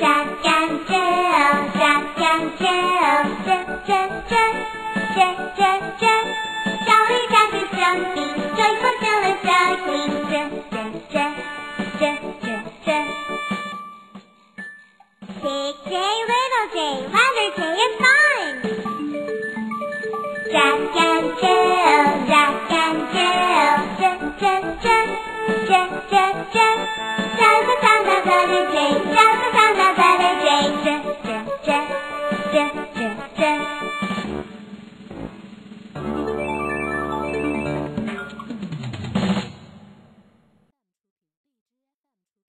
Jack Big J, little J, wonder J and fun. Jack and Jill, Jack and Jill, Jack, Jack, Jack, Jack, Jack, Jack. Jack, Jack, Jack, Jack, Jack, Jack, Jack, Jack, Jack, yeah, yeah, yeah.